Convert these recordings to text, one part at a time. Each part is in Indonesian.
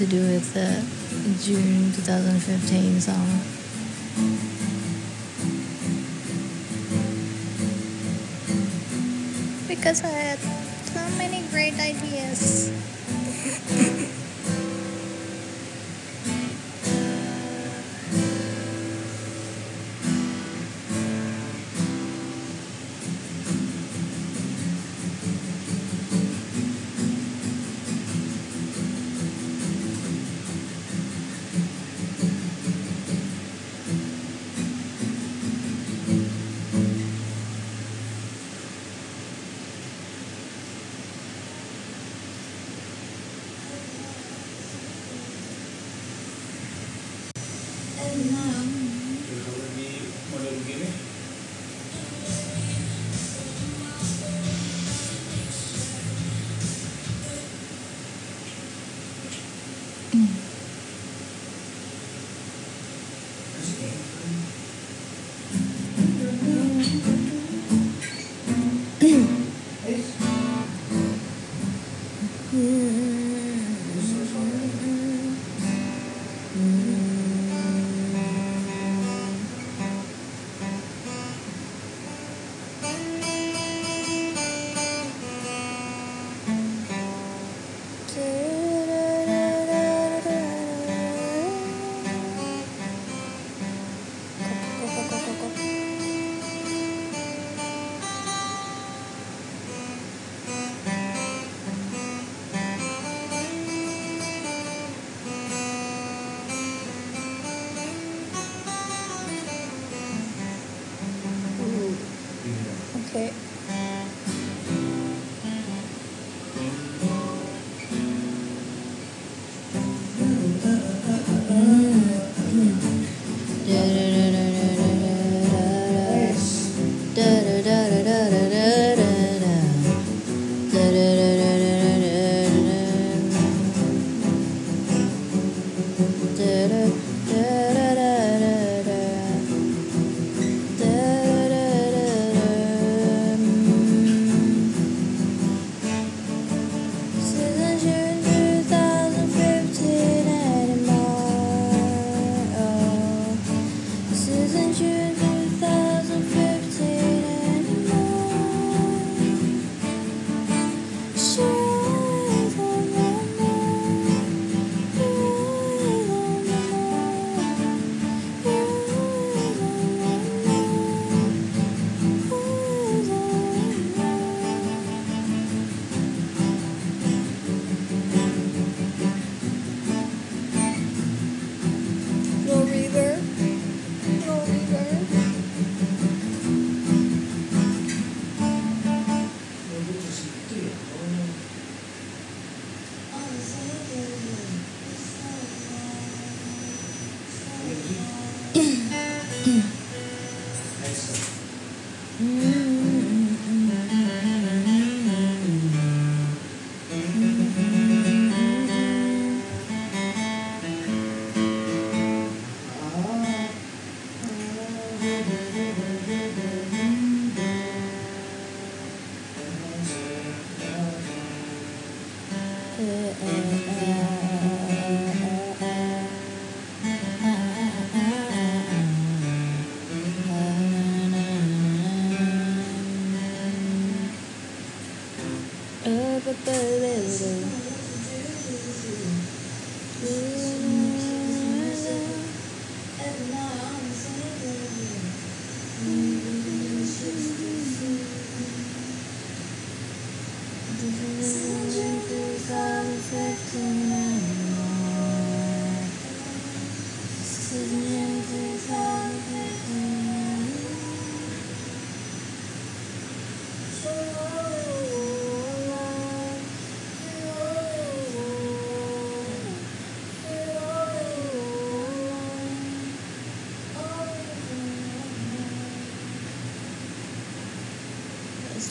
to do with the June 2015 song. Because I had so many great ideas. Amen.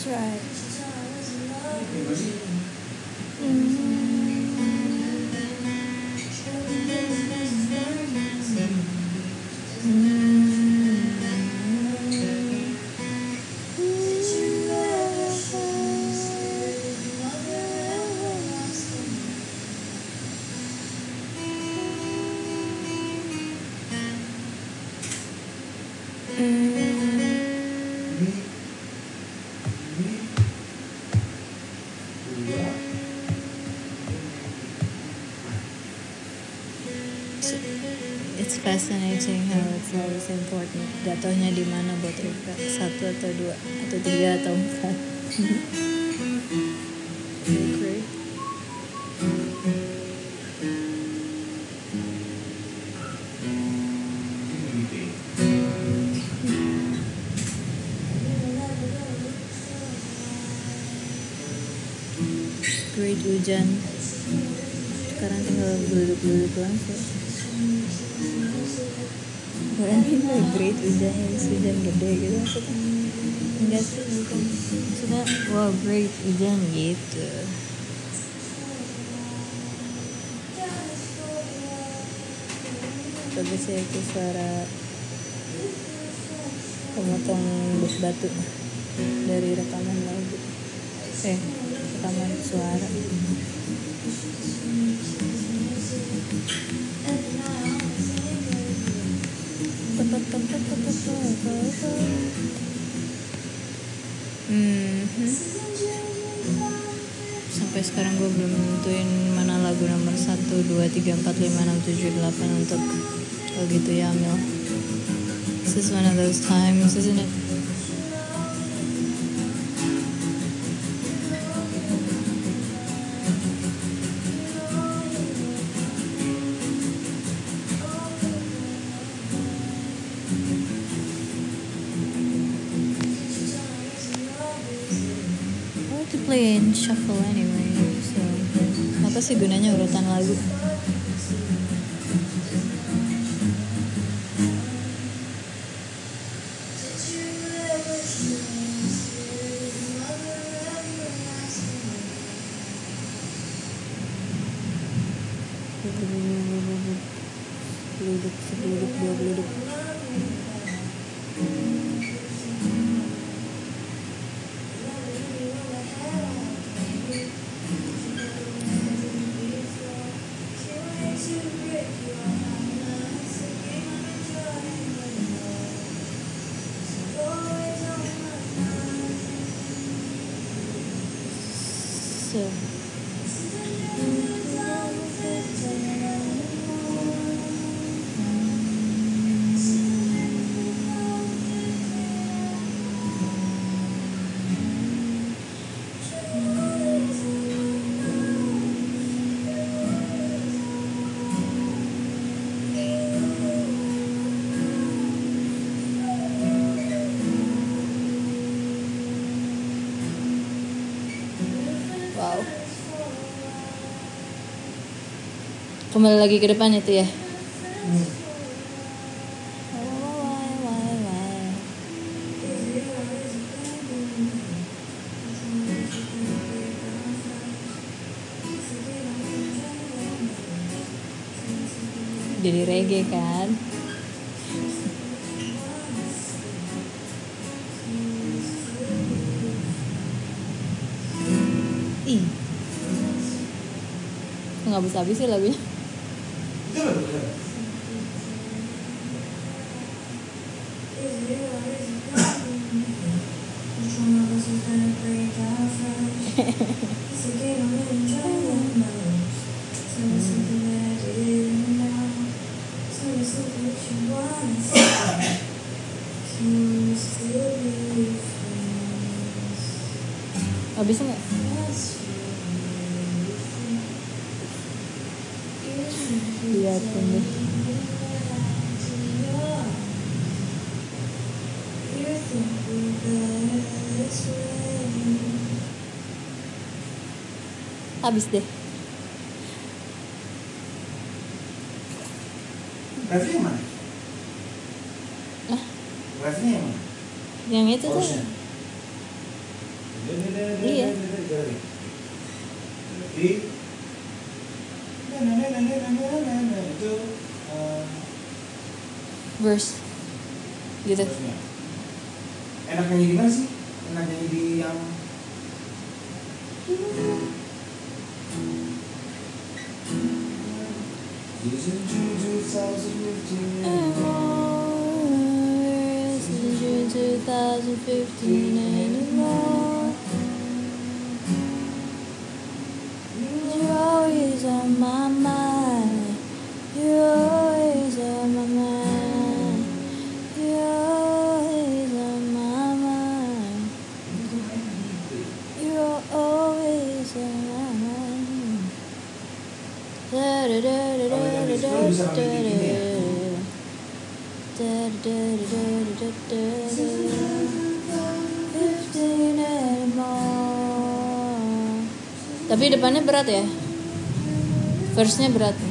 right. Fascinating how it's always important. Jatuhnya di mana buat Rika? Satu atau dua atau tiga atau empat? Agree? Great hujan. Sekarang tinggal duduk-duduk langsung. Loh, great hujan gede gitu maksudnya. Enggak sih, bukan. Maksudnya, wow great hujan gitu. Tapi sih itu suara pemotong bus batu dari rekaman lagu. Eh, rekaman suara. Mhm. Sampai sekarang gue belum nentuin mana lagu nomor 1, 2, 3, 4, 5, 6, 7, 8 untuk Oh gitu ya Amil This is one of those times, isn't it? Shuffle anyway, so apa sih gunanya urutan lagu? So. Kembali lagi ke depan itu ya. Jadi reggae kan? Nggak bisa habis sih lagunya. Habis nggak? Liatin deh. Habis deh. Refnya yang mana? Lah, Refnya yang mana? yang itu tuh. Tapi depannya berat ya? Verse-nya berat.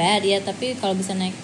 Bad ya, tapi kalau bisa naik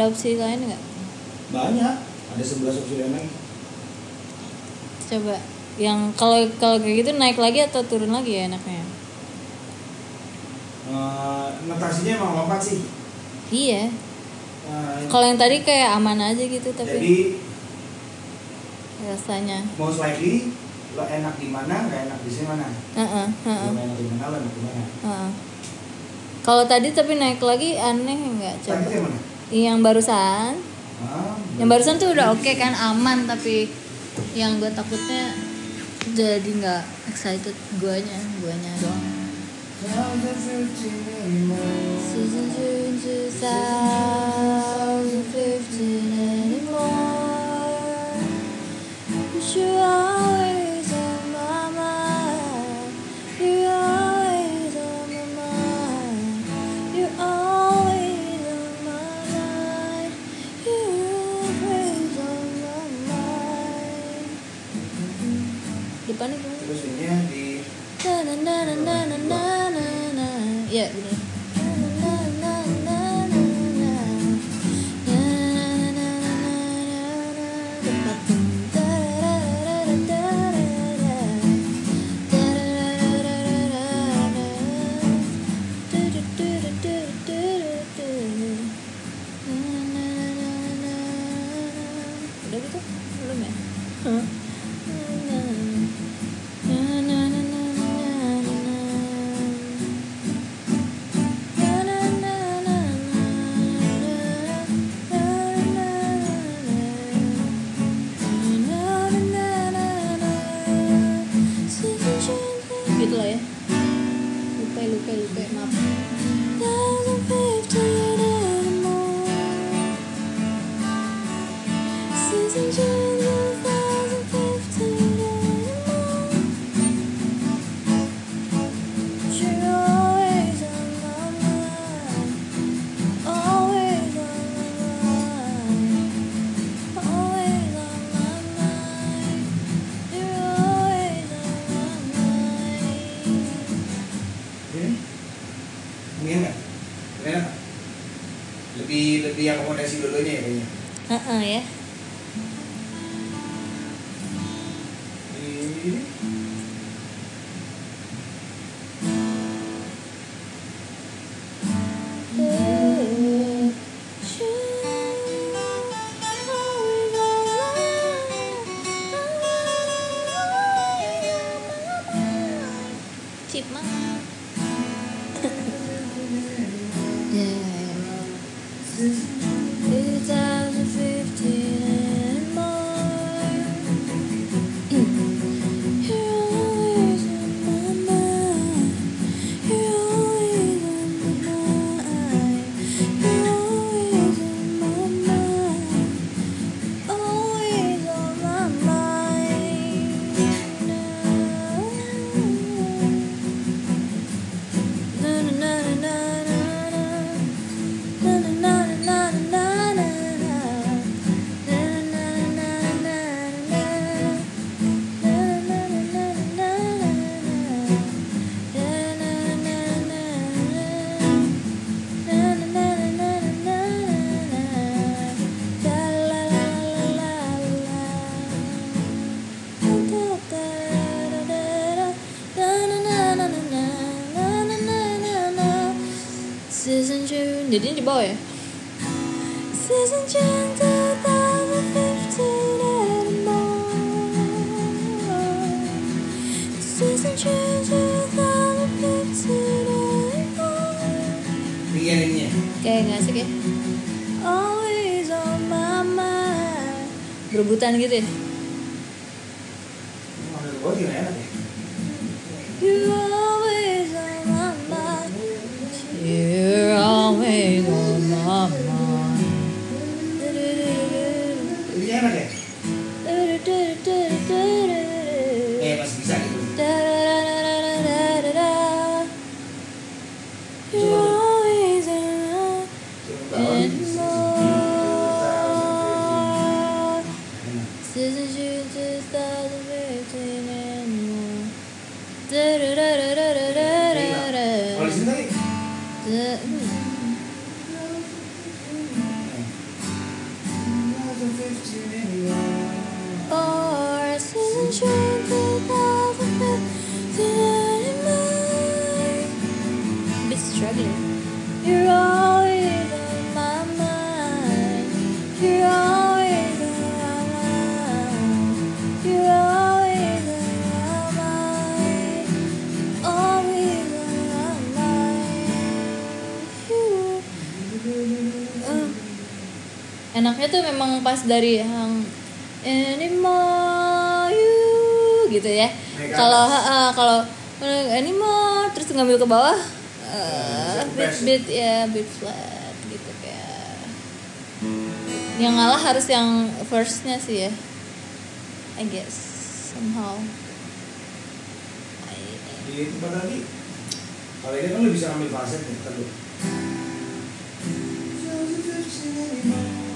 Ada opsi lain nggak? Banyak. Ada 11 opsi lain lagi. Coba yang kalau kalau kayak gitu naik lagi atau turun lagi ya enaknya? Eh, notasinya emang lompat sih. Iya. Eh, Kalau yang tadi kayak aman aja gitu tapi jadi rasanya. most likely lo enak di mana, nggak enak di sini mana. Heeh, heeh, Lo enak di mana, lo enak di mana. heeh. Kalau tadi tapi naik lagi aneh nggak Tadi coba? itu yang mana? Yang barusan, Ah, yang barusan tuh udah oke kan aman tapi yang gue takutnya jadi nggak excited guanya, guanya doang. Season jadinya di bawah ya? Iya, iya. Kayak gak asik ya Berebutan gitu ya? tuh memang pas dari yang ini you gitu ya. Kalau uh, kalau anymore terus ngambil ke bawah uh, bit bit ya bit flat gitu kayak. Yang ngalah harus yang verse-nya sih ya. I guess somehow. I, kalau ini kan lu bisa ambil falset nih terus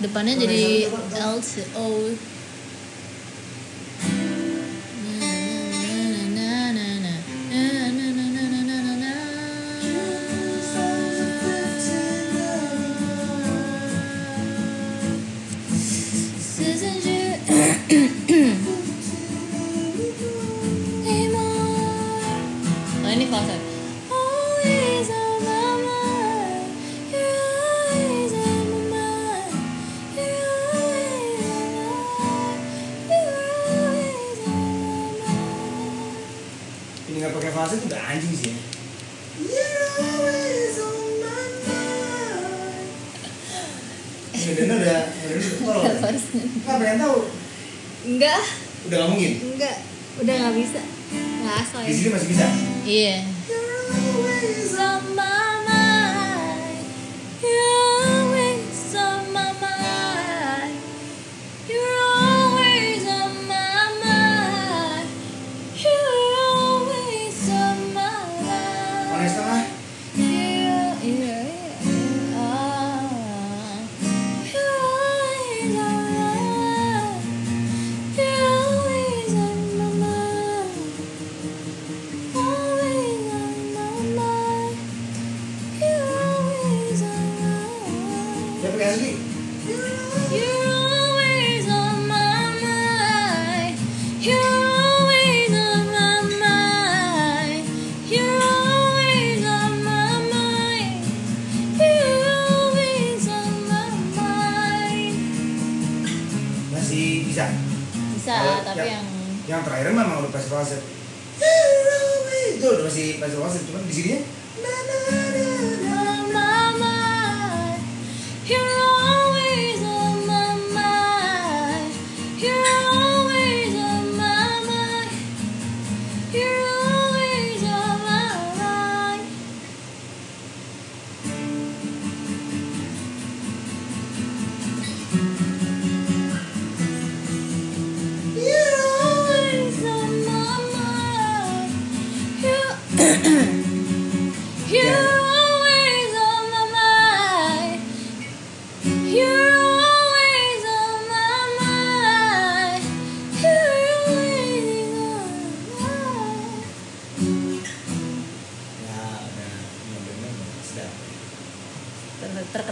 depannya jadi LCO away. akhirnya memang udah pas wasit itu udah masih pas cuman di sini ya.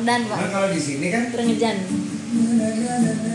Jordan pak. Nah, kalau di sini kan. Turun hujan. Nah, nah, nah,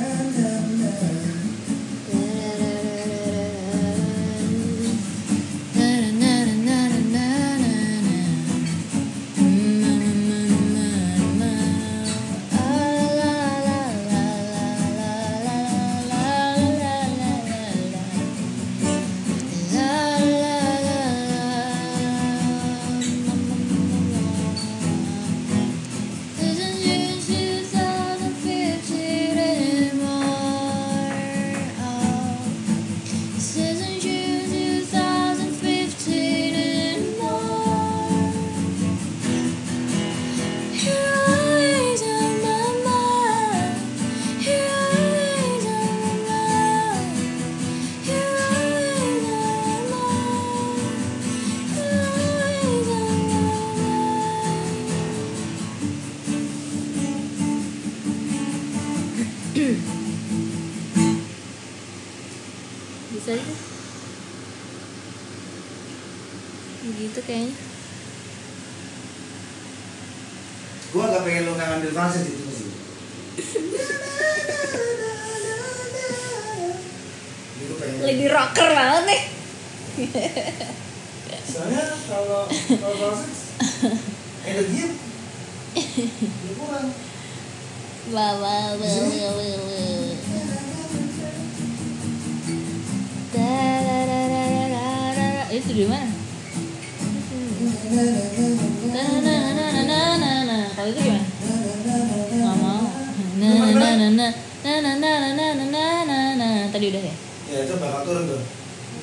kayaknya. Gua gak pengen lu ngambil fase itu sih. Lagi rocker banget nih. Soalnya kalau kalau energi. energinya kurang. Wah, wah, wah, wah, wah, Itu di mana? na na na na na na na kalau itu gimana nggak mau na na na na na na na na na na jangan, jangan, tadi udah ya ya jangan, jangan, jangan,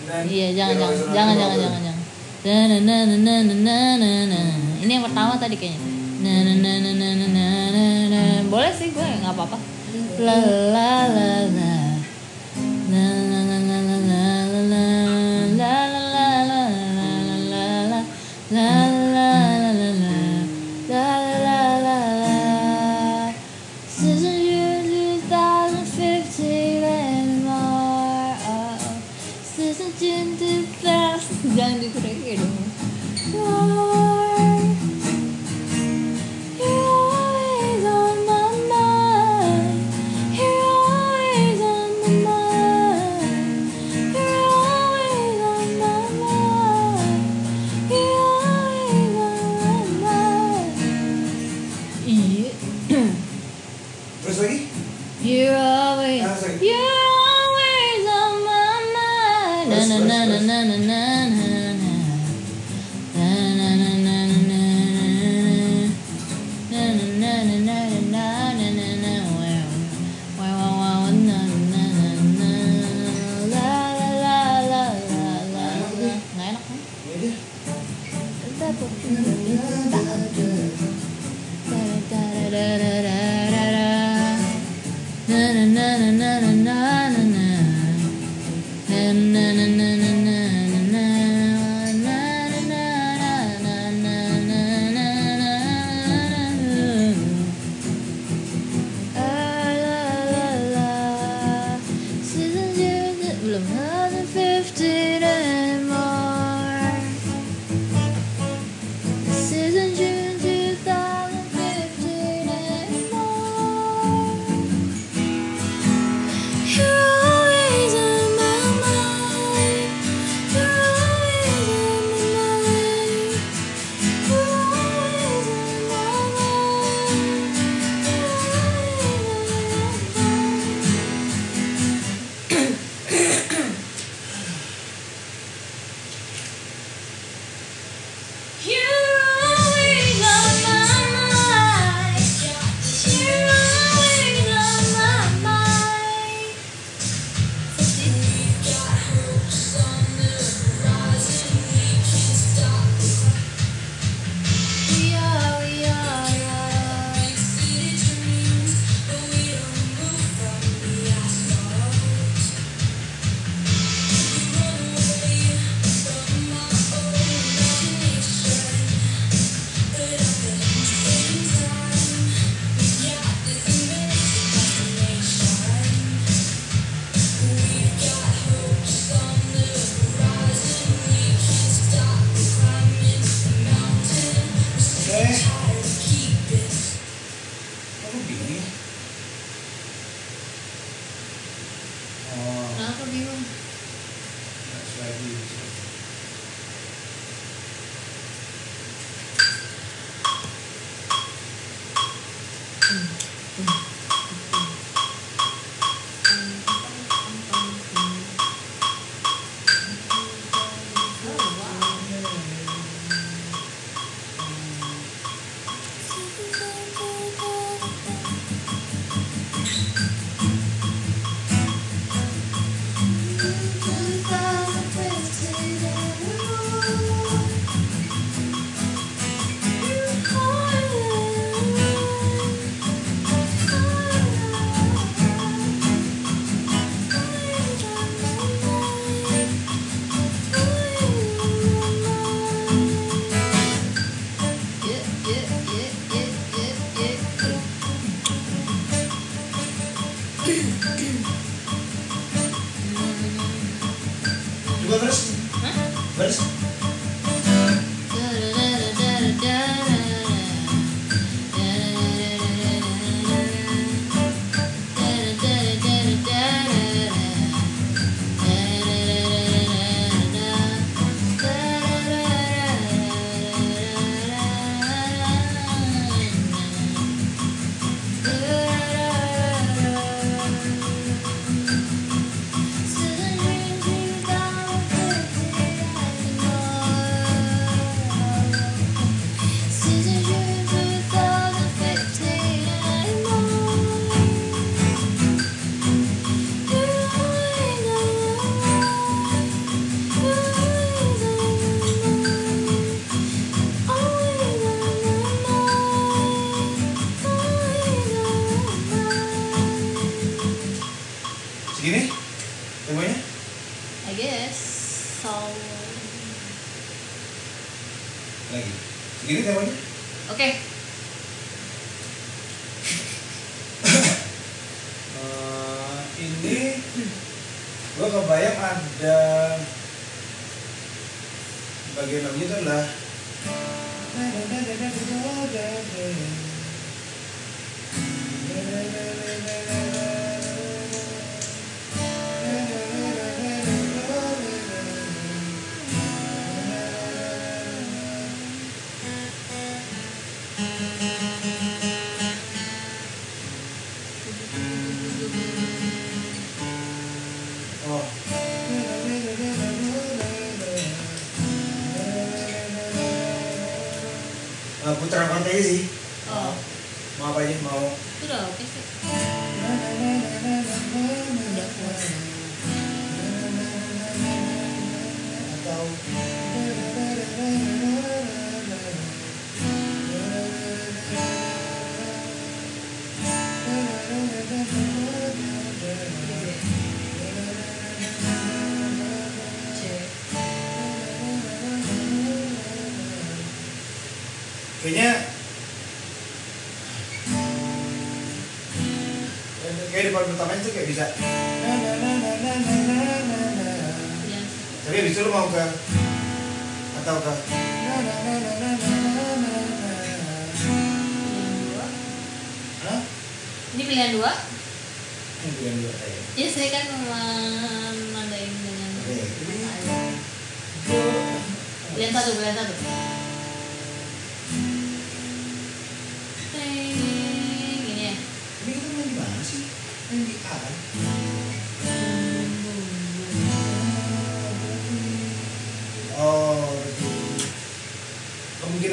jangan, iya jangan jangan jangan jangan jangan jangan na na na na na na na ini yang pertama tadi kayaknya na na na na na na na na boleh sih gue nggak apa-apa la la la la Jangan dikurangi dong that he was Eh, putaran part aja sih. Oh. Mau apa aja? Mau Udah oke sih. Udah puas. atau kayaknya kayak di part pertama itu kayak bisa tapi habis itu lu mau ke atau ke pilihan? Ini pilihan dua. Ini bukan dua saya. Ya saya kan menandain dengan. Pilihan satu, pilihan satu.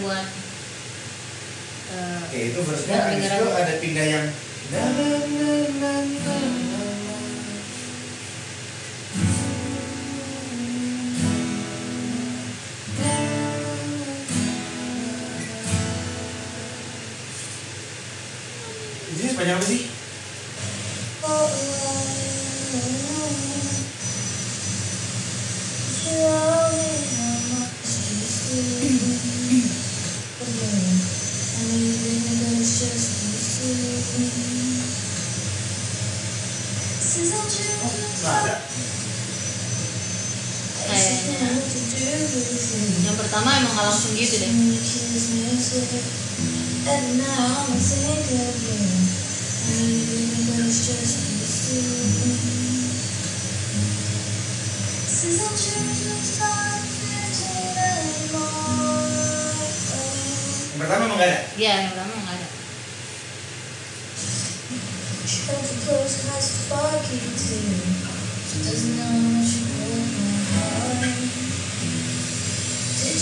buat eh, Oke, itu habis itu ada pindah yang to start fitting anymore. Yang pertama emang nggak ada. Iya, yang pertama nggak ada. She doesn't know she broke my heart. You're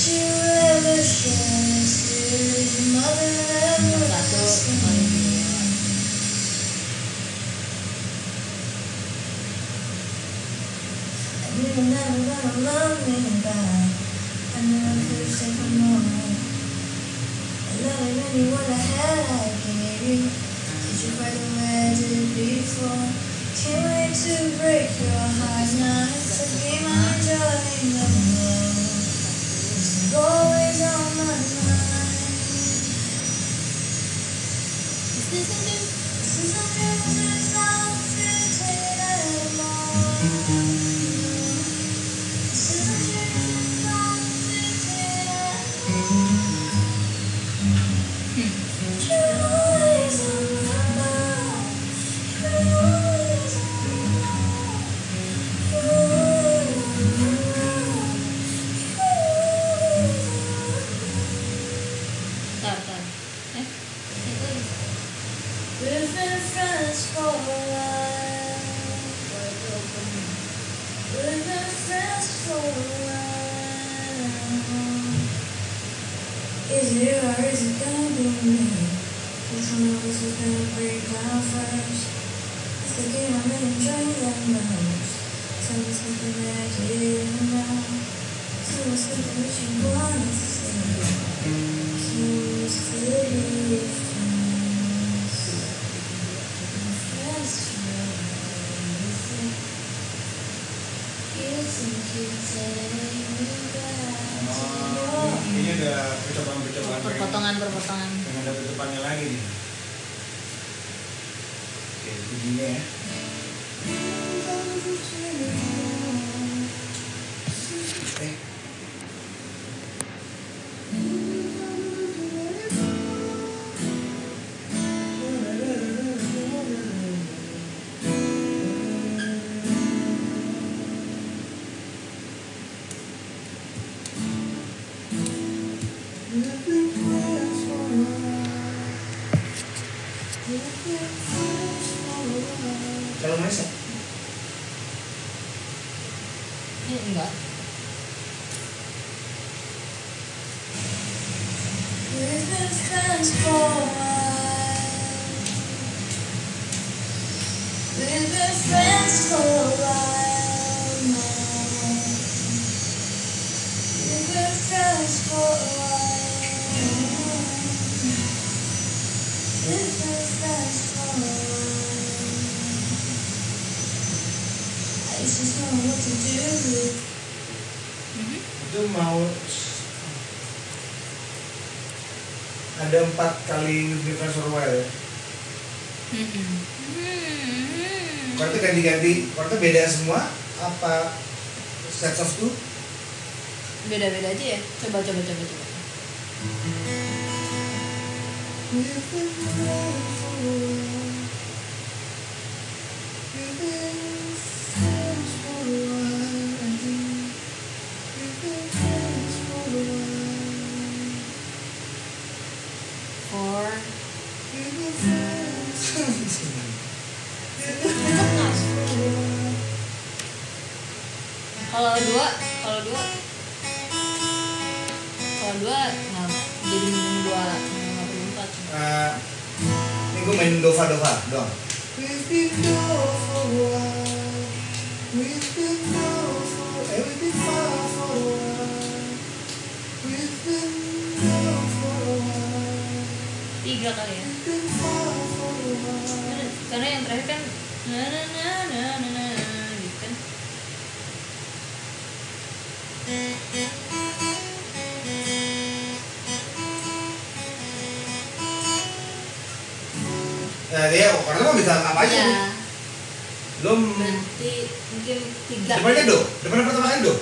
never gonna love me back. I never could take a moment. I love it when you want a I gave you. Did you break the way I did before? Can't wait to break your heart now. It's a game I'm enjoying. Always on my mind. Since I'm choosing to stop kalau manis ya ini enggak We've been friends for itu mau ada empat kali a while ya Hmm. Ganti-ganti, chordnya beda semua apa set of two? beda beda aja ya coba coba coba coba four kalau dua kalau dua kalau dua nggak jadi minum dua perlu empat Eh, ini gue main dova dova doang. We've been low for a while. We've been low for, we've been far for a while. We've been low for a while. tiga kali ya We've been far for a while. karena yang terakhir kan na na na na na na Ya dia karena mah bisa apa aja. ya. Belum berarti mungkin tiga depannya do, depannya pertama kali do.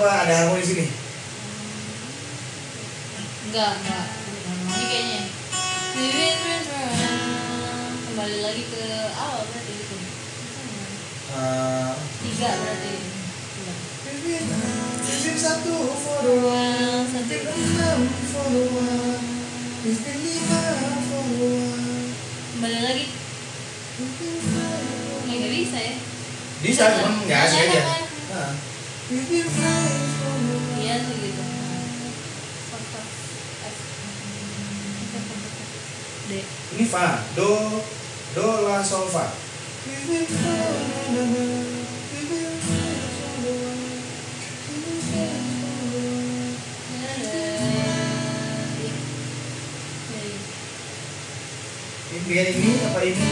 Apa ada harmoni sini? Enggak, enggak. Ini kayaknya. Return. Kembali lagi ke awal berarti itu. Eh, Tiga berarti. Visit satu for a while, visit enam for a while, visit lima for a while. Kembali lagi. Nggak nggak bisa ya? Bisa, cuman nggak asik aja iya sih gitu. ini fa do do la sol fa. Ini ini apa ini?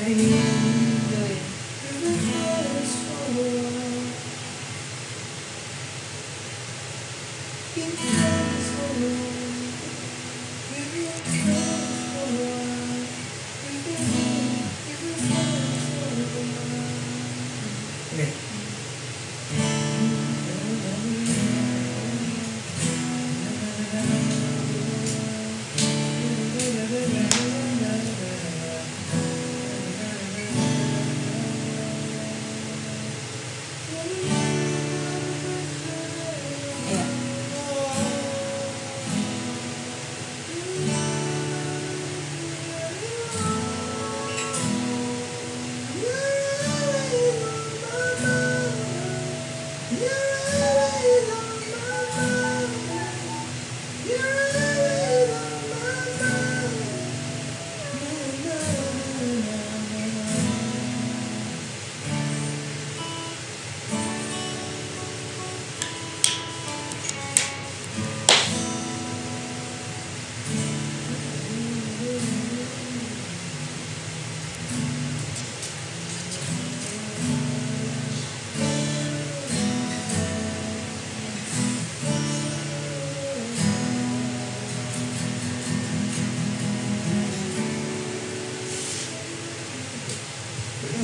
Ini, ini. Yeah.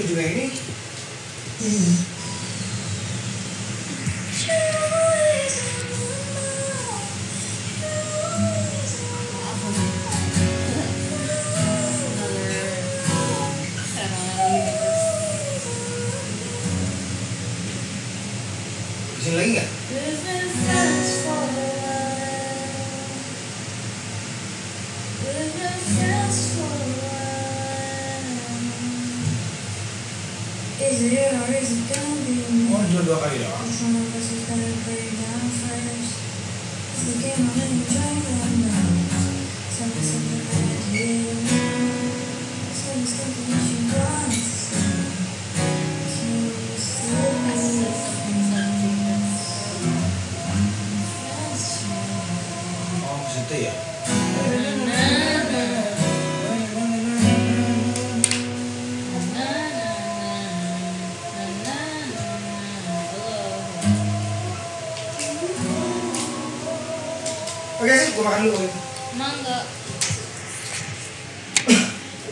gue ini hmm.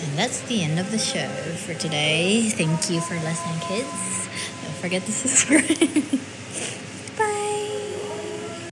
And that's the end of the show for today. Thank you for listening, kids. Don't forget to subscribe.